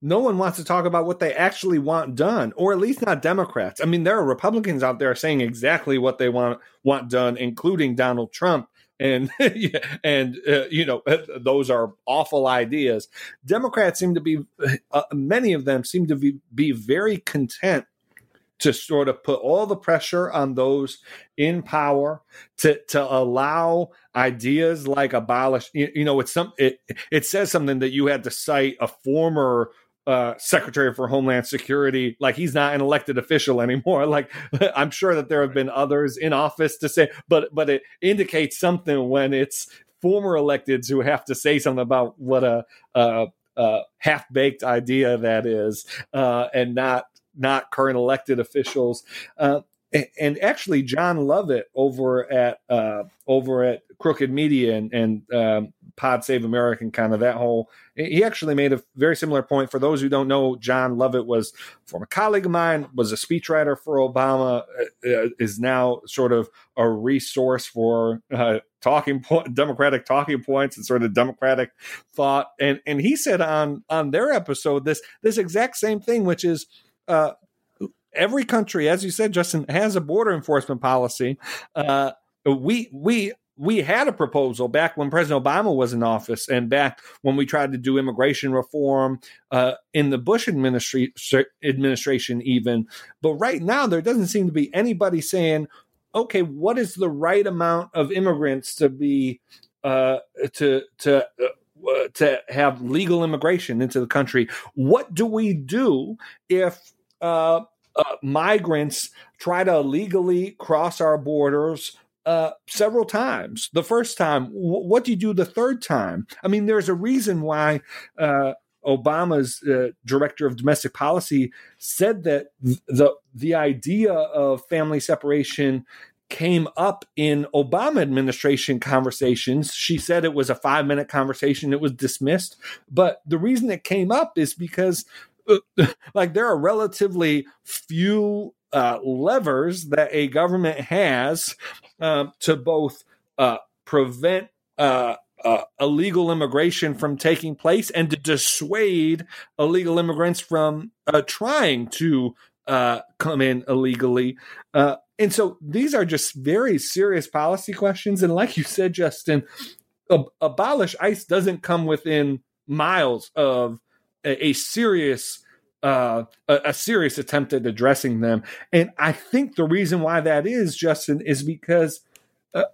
no one wants to talk about what they actually want done, or at least not Democrats. I mean, there are Republicans out there saying exactly what they want want done, including Donald Trump and <laughs> and uh, you know those are awful ideas. Democrats seem to be uh, many of them seem to be, be very content to sort of put all the pressure on those in power to to allow ideas like abolish you, you know it's some it it says something that you had to cite a former uh, Secretary for Homeland Security, like he's not an elected official anymore. <laughs> Like I'm sure that there have been others in office to say, but but it indicates something when it's former electeds who have to say something about what a, a, a half baked idea that is, uh, and not not current elected officials. Uh, and actually, Jon Lovett over at uh, over at Crooked Media and, and um, Pod Save American, kind of that whole. He actually made a very similar point. For those who don't know, Jon Lovett was a former colleague of mine, was a speechwriter for Obama, uh, uh is now sort of a resource for uh, talking Democratic talking points and sort of Democratic thought. And and he said on on their episode this this exact same thing, which is. Uh, every country, as you said, Justin, has a border enforcement policy. Uh, we we we had a proposal back when President Obama was in office and back when we tried to do immigration reform uh, in the Bush administration, even. But right now, there doesn't seem to be anybody saying, okay, what is the right amount of immigrants to be uh, to to uh, to have legal immigration into the country? What do we do if uh, uh, migrants try to illegally cross our borders uh, several times. The first time, w- what do you do the third time? I mean, there's a reason why uh, Obama's uh, director of domestic policy said that the the idea of family separation came up in Obama administration conversations. She said it was a five minute conversation. It was dismissed. But the reason it came up is because, uh, <laughs> like, there are relatively few uh, levers that a government has um, to both uh, prevent uh, uh, illegal immigration from taking place and to dissuade illegal immigrants from uh, trying to come in illegally. and so these are just very serious policy questions. And like you said, Justin, ab- abolish ICE doesn't come within miles of a, a serious uh, a, a, serious attempt at addressing them. And I think the reason why that is, Justin, is because uh,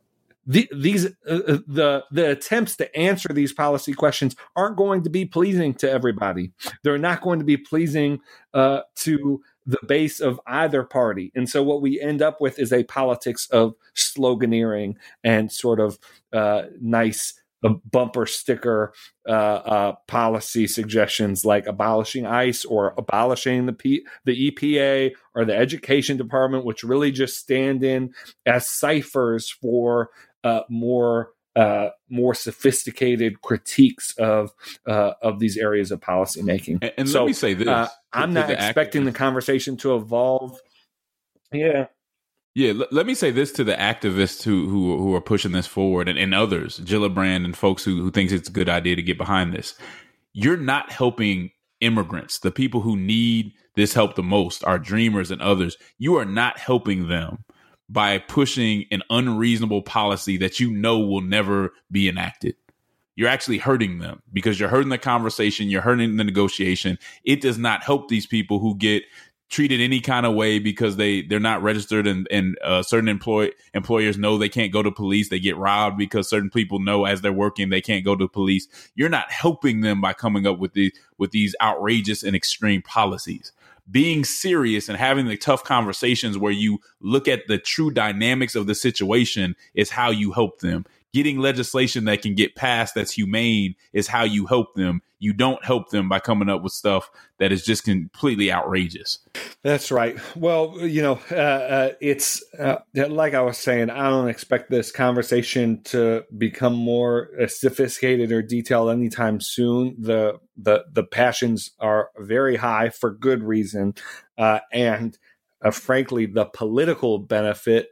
the, these uh, uh, the the attempts to answer these policy questions aren't going to be pleasing to everybody. They're not going to be pleasing uh, to the base of either party. And so what we end up with is a politics of sloganeering and sort of uh, nice bumper sticker uh, uh, policy suggestions like abolishing ICE or abolishing the P- the EPA or the Education Department, which really just stand in as ciphers for uh, more uh, more sophisticated critiques of uh, of these areas of policymaking. And, and so, let me say this: uh, I'm not expecting activists. the conversation to evolve. Yeah, yeah, l- let me say this to the activists who who, who are pushing this forward and, and others, Gillibrand and folks who, who thinks it's a good idea to get behind this. You're not helping immigrants, the people who need this help the most, our dreamers and others. You are not helping them by pushing an unreasonable policy that you know will never be enacted. You're actually hurting them because you're hurting the conversation, you're hurting the negotiation. It does not help these people who get treated any kind of way because they they're not registered and and uh, certain employ employers know they can't go to police. They get robbed because certain people know as they're working they can't go to police. You're not helping them by coming up with these with these outrageous and extreme policies. Being serious and having the tough conversations where you look at the true dynamics of the situation is how you help them getting legislation that can get passed that's humane is how you help them. You don't help them by coming up with stuff that is just completely outrageous. That's right. Well, you know, uh, uh, it's uh, like I was saying, I don't expect this conversation to become more uh, sophisticated or detailed anytime soon. The the the passions are very high for good reason, uh, and uh, frankly, the political benefit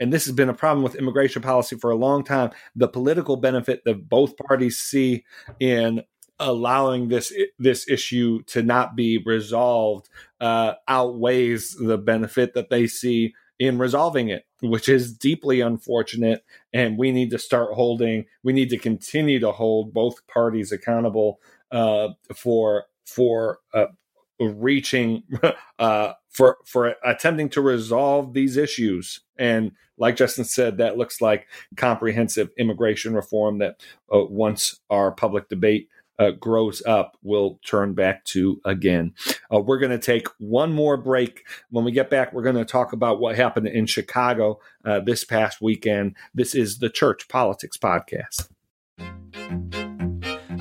and this has been a problem with immigration policy for a long time, the political benefit that both parties see in allowing this this issue to not be resolved uh, outweighs the benefit that they see in resolving it, which is deeply unfortunate. And we need to start holding, we need to continue to hold both parties accountable uh, for for uh, reaching <laughs> uh, for for attempting to resolve these issues. And like Justin said, that looks like comprehensive immigration reform that uh, once our public debate uh, grows up, we'll turn back to again. Uh, we're going to take one more break. When we get back, we're going to talk about what happened in Chicago uh, this past weekend. This is the Church Politics Podcast.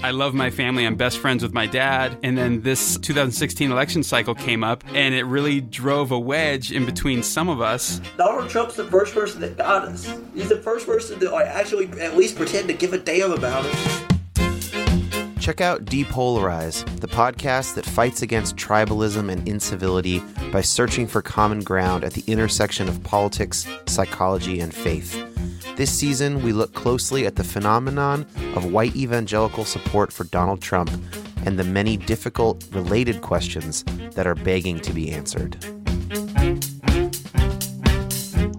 I love my family. I'm best friends with my dad. And then this 2016 election cycle came up, and it really drove a wedge in between some of us. Donald Trump's the first person that got us. He's the first person like, actually at least pretend to give a damn about us. Check out Depolarize, the podcast that fights against tribalism and incivility by searching for common ground at the intersection of politics, psychology, and faith. This season, we look closely at the phenomenon of white evangelical support for Donald Trump and the many difficult related questions that are begging to be answered.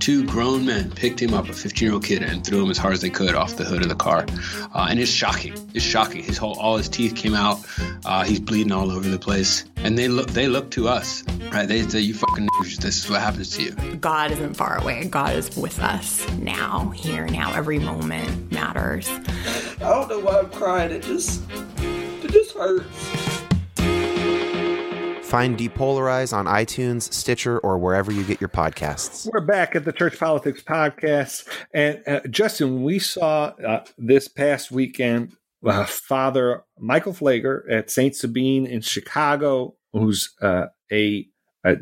Two grown men picked him up, a 15 year old kid, and threw him as hard as they could off the hood of the car. Uh, and it's shocking. It's shocking. His whole, all his teeth came out. Uh, he's bleeding all over the place. And they look, they look to us, right? They say, "You fucking, this is what happens to you." God isn't far away. God is with us now, here, now. Every moment matters. I don't know why I'm crying. It just, it just hurts. Find Depolarize on iTunes, Stitcher, or wherever you get your podcasts. We're back at the Church Politics Podcast. And uh, Justin, we saw uh, this past weekend uh, Father Michael Pfleger at St. Sabina in Chicago, who's uh, a uh,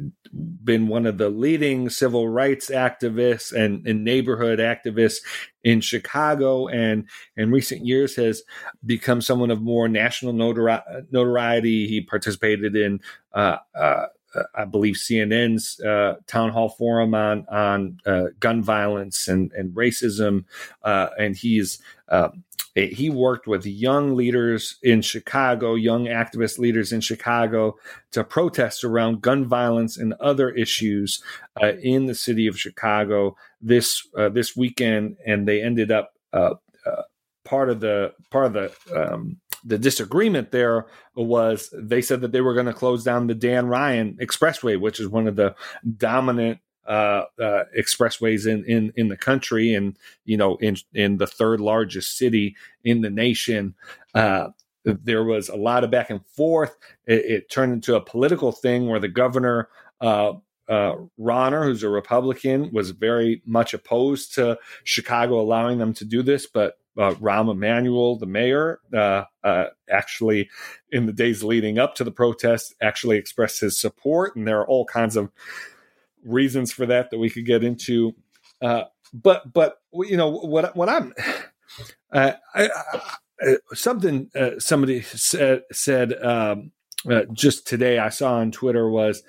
been one of the leading civil rights activists and, and, neighborhood activists in Chicago, and in recent years has become someone of more national notori- notoriety. He participated in, uh, uh, I believe, CNN's uh, town hall forum on on uh, gun violence and and racism, uh, and he's um, he worked with young leaders in Chicago, young activist leaders in Chicago, to protest around gun violence and other issues uh, in the city of Chicago this uh, this weekend, and they ended up uh, uh part of the part of the um, the disagreement there was they said that they were going to close down the Dan Ryan Expressway, which is one of the dominant uh, uh, expressways in, in in the country, and you know, in in the third largest city in the nation. Uh, there was a lot of back and forth. It, it turned into a political thing where the governor. Uh, uh, who's a Republican, was very much opposed to Chicago allowing them to do this, but uh, Rahm Emanuel, the mayor, uh, uh, actually, in the days leading up to the protest, actually expressed his support, and there are all kinds of reasons for that that we could get into. Uh, but but you know what what I'm uh, I, I, something uh, somebody said said um, just today I saw on Twitter was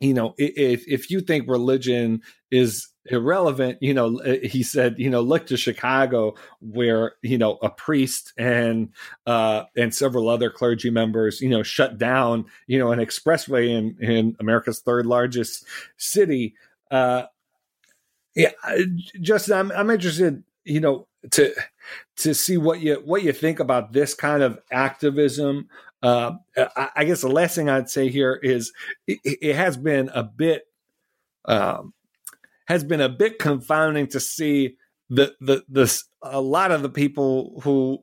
you know if if you think religion is irrelevant you know uh, he said you know look to chicago where you know a priest and uh and several other clergy members you know shut down you know an expressway in in america's third largest city. Uh yeah just i'm i'm interested you know to to see what you what you think about this kind of activism uh, I, guess the last thing I'd say here is it, it has been a bit um, has been a bit confounding to see the the the a lot of the people who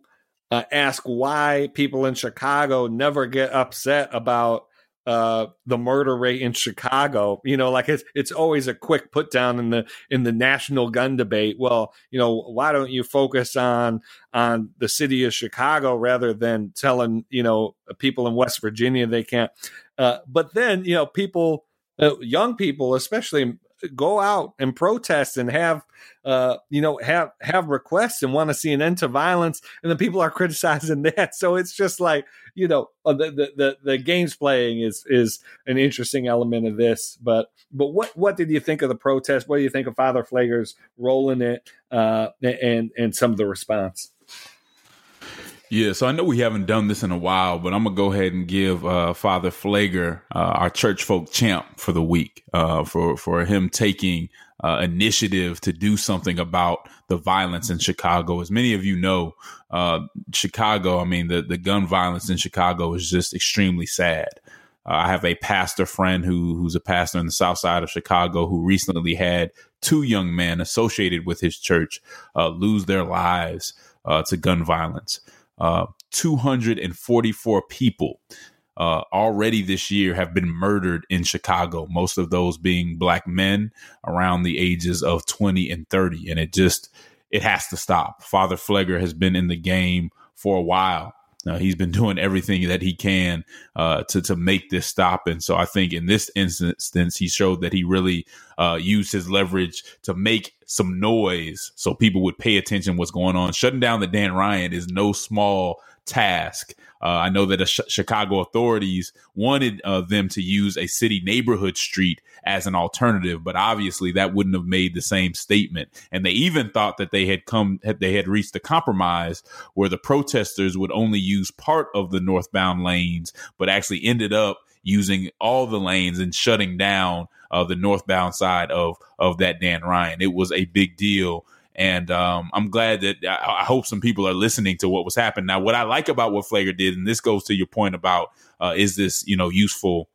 uh, ask why people in Chicago never get upset about uh, the murder rate in Chicago. You know, like it's it's always a quick put down in the in the national gun debate. Well, you know, why don't you focus on on the city of Chicago rather than telling you know people in West Virginia they can't? Uh, but then you know, people, uh, young people, especially go out and protest and have uh, you know have have requests and want to see an end to violence and then people are <laughs> criticizing that. So it's just like you know uh, the the the, the games playing is is an interesting element of this but but what what did you think of the protest? What do you think of father Pfleger's role in it uh, and and some of the response yeah, so I know we haven't done this in a while, but I'm gonna go ahead and give uh, Father Pfleger, uh, our church folk champ for the week uh, for for him taking uh, initiative to do something about the violence in Chicago. As many of you know, uh, Chicago, I mean, the the gun violence in Chicago is just extremely sad. Uh, I have a pastor friend who who's a pastor in the South Side of Chicago who recently had two young men associated with his church lose their lives to gun violence uh, 244 people uh, already this year have been murdered in Chicago, most of those being black men around the ages of 20 and 30. And it just, it has to stop. Father Pfleger has been in the game for a while. Uh, he's been doing everything that he can uh, to to make this stop, and so I think in this instance, he showed that he really uh, used his leverage to make some noise, so people would pay attention what's going on. Shutting down the Dan Ryan is no small task. Uh, I know that the sh- Chicago authorities wanted uh, them to use a city neighborhood street as an alternative, but obviously that wouldn't have made the same statement. And they even thought that they had come, they had reached a compromise where the protesters would only use part of the northbound lanes, but actually ended up using all the lanes and shutting down uh, the northbound side of of that Dan Ryan. It was a big deal and um, I'm glad that I, I, hope some people are listening to what was happening. Now, what I like about what Pfleger did, and this goes to your point about uh, is this you know useful,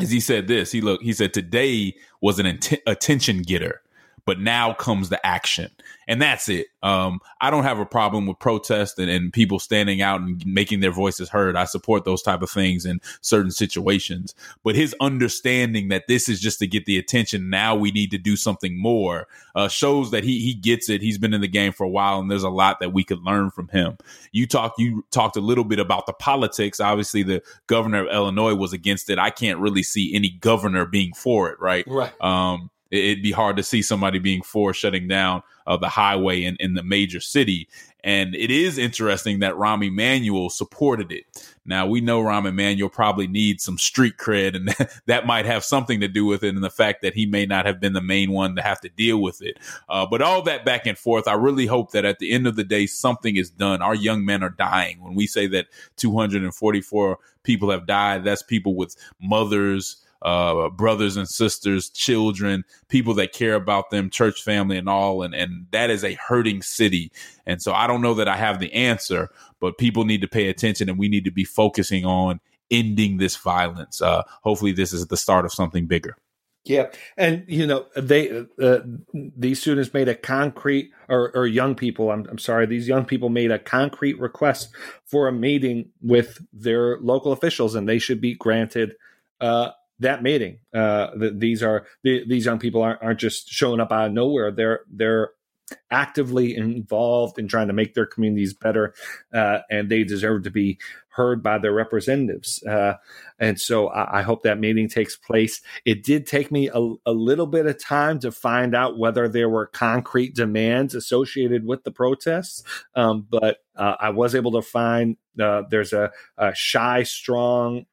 is he said this. He look he said today was an int- attention getter but now comes the action. And that's it. Um, I don't have a problem with protest and, and, people standing out and making their voices heard. I support those type of things in certain situations. But his understanding that this is just to get the attention, now we need to do something more, uh, shows that he he gets it. He's been in the game for a while, and there's a lot that we could learn from him. You talked you talked a little bit about the politics. Obviously, the governor of Illinois was against it. I can't really see any governor being for it, right? Right. Um, it'd be hard to see somebody being for shutting down uh, the highway in, in the major city. And it is interesting that Rahm Emanuel supported it. Now we know Rahm Emanuel probably needs some street cred, and <laughs> that, might have something to do with it, and the fact that he may not have been the main one to have to deal with it. Uh, but all that back and forth, I really hope that at the end of the day, something is done. Our young men are dying. When we say that 244 people have died, that's people with mothers uh, brothers and sisters, children, people that care about them, church family, and all. And and that is a hurting city. And so I don't know that I have the answer, but people need to pay attention, and we need to be focusing on ending this violence. Uh, hopefully, this is the start of something bigger. Yeah, and you know they uh, these students made a concrete or, or young people. I'm, I'm sorry, these young people made a concrete request for a meeting with their local officials, and they should be granted uh, that meeting. Uh, the, these are the, these young people aren't, aren't just showing up out of nowhere. They're they're actively involved in trying to make their communities better, uh, and they deserve to be heard by their representatives. Uh, and so I, I, hope that meeting takes place. It did take me a, a, little bit of time to find out whether there were concrete demands associated with the protests, um, but uh, I was able to find uh, there's a, a chistrong.org,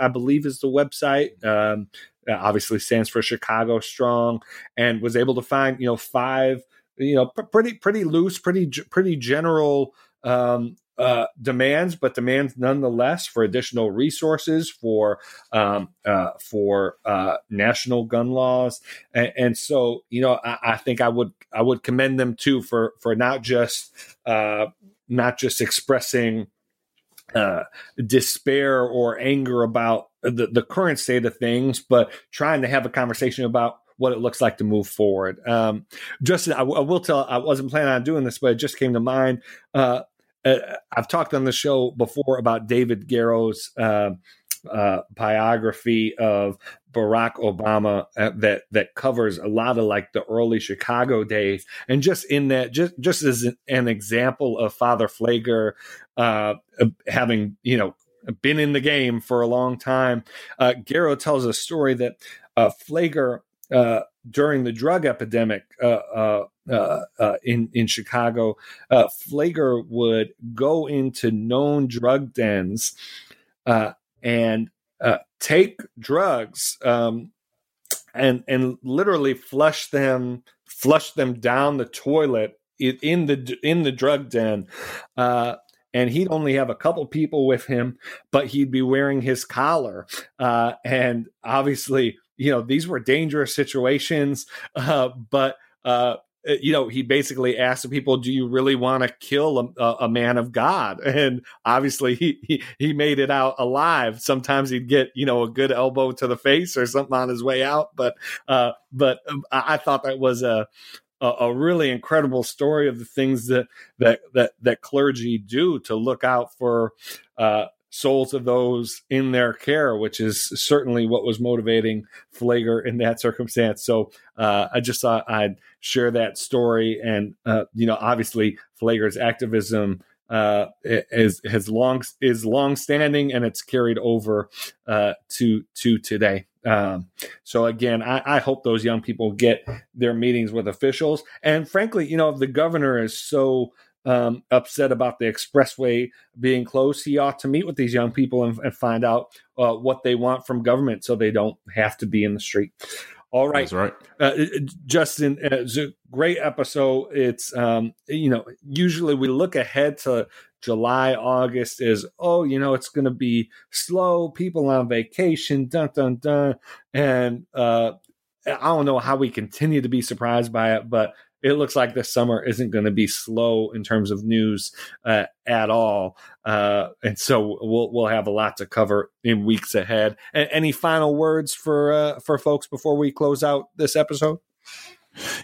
I believe is the website. Um, obviously stands for Chicago Strong, and was able to find you know five you know pretty pretty loose, pretty pretty general um, uh, demands, but demands nonetheless for additional resources for um, uh, for uh, national gun laws, and, and so you know I, I, think I would I would commend them too for for not just uh, not just expressing uh, despair or anger about the, the current state of things, but trying to have a conversation about what it looks like to move forward. Um, just I, I, will tell, I wasn't planning on doing this, but it just came to mind. Uh, uh, I've talked on the show before about David Garrow's uh, uh, biography of Barack Obama uh, that that covers a lot of like the early Chicago days, and just in that, just just as an, example of Father Pfleger uh, having you know been in the game for a long time, uh, Garrow tells a story that uh, Pfleger uh, during the drug epidemic uh, uh, uh, uh in in Chicago, uh, Pfleger would go into known drug dens and take drugs um, and and literally flush them flush them down the toilet in the in the drug den and he'd only have a couple people with him, but he'd be wearing his collar. Uh, and obviously, you know, these were dangerous situations, uh, but uh, you know, he basically asked the people, "Do you really want to kill a, a, man of God?" <laughs> And obviously, he, he, he made it out alive. Sometimes he'd get you know a good elbow to the face or something on his way out, but uh, but um, I, thought that was a, a, really incredible story of the things that that that that clergy do to look out for uh, souls of those in their care, which is certainly what was motivating Pfleger in that circumstance. So uh, I just thought I'd share that story, and uh, you know, obviously Pfleger's activism uh, is has long is long standing, and it's carried over uh, to to today. Um, so again, I, I, hope those young people get their meetings with officials. And frankly, you know, the governor is so um, upset about the expressway being closed, he ought to meet with these young people and, and find out uh, what they want from government, so they don't have to be in the street. All right, that's right, uh, Justin. Uh, it's a great episode. It's um, you know, usually we look ahead to July, August is, oh, you know, it's going to be slow, people on vacation, dun, dun, dun. And uh, I don't know how we continue to be surprised by it, but it looks like this summer isn't going to be slow in terms of news uh, at all. Uh, and so we'll we'll have a lot to cover in weeks ahead. A- any final words for uh, for folks before we close out this episode?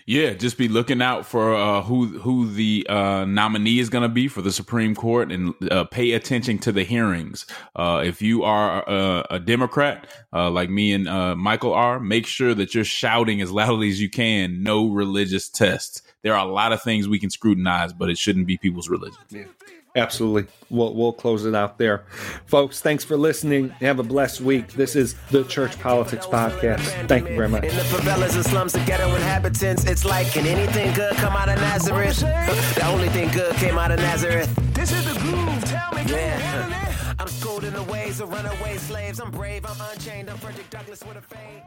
Yeah, just be looking out for uh, who who the uh, nominee is going to be for the Supreme Court, and uh, pay attention to the hearings. Uh, if you are a, a Democrat, uh, like me and uh, Michael are, make sure that you're shouting as loudly as you can. No religious tests. There are a lot of things we can scrutinize, but it shouldn't be people's religion. Yeah. Absolutely. We'll, we'll close it out there. Folks, thanks for listening. Have a blessed week. This is the Church Politics Podcast. Thank you very much. In the favelas and slums, the ghetto inhabitants, it's like, can anything good come out of Nazareth? The only thing good came out of Nazareth. This is the groove. Tell me, yeah. I'm schooled in the ways of runaway slaves. I'm brave, I'm unchained. I'm Frederick Douglass with a fade.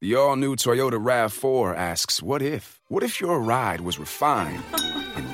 The all new Toyota RAV4 asks, What if? What if your ride was refined? <laughs>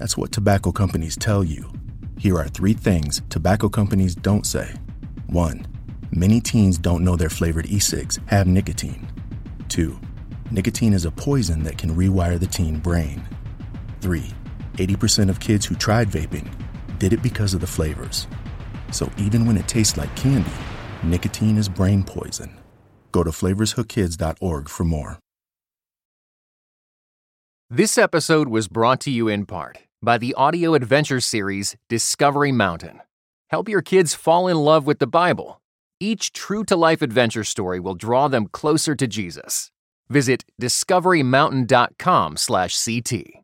That's what tobacco companies tell you. Here are three things tobacco companies don't say. 1. Many teens don't know their flavored e-cigs have nicotine. 2. Nicotine is a poison that can rewire the teen brain. 3. 80% of kids who tried vaping did it because of the flavors. So even when it tastes like candy, nicotine is brain poison. Go to flavorshookkids.org for more. This episode was brought to you in part by the audio adventure series Discovery Mountain. Help your kids fall in love with the Bible. Each true to life adventure story will draw them closer to Jesus. Visit discoverymountain.com/ct.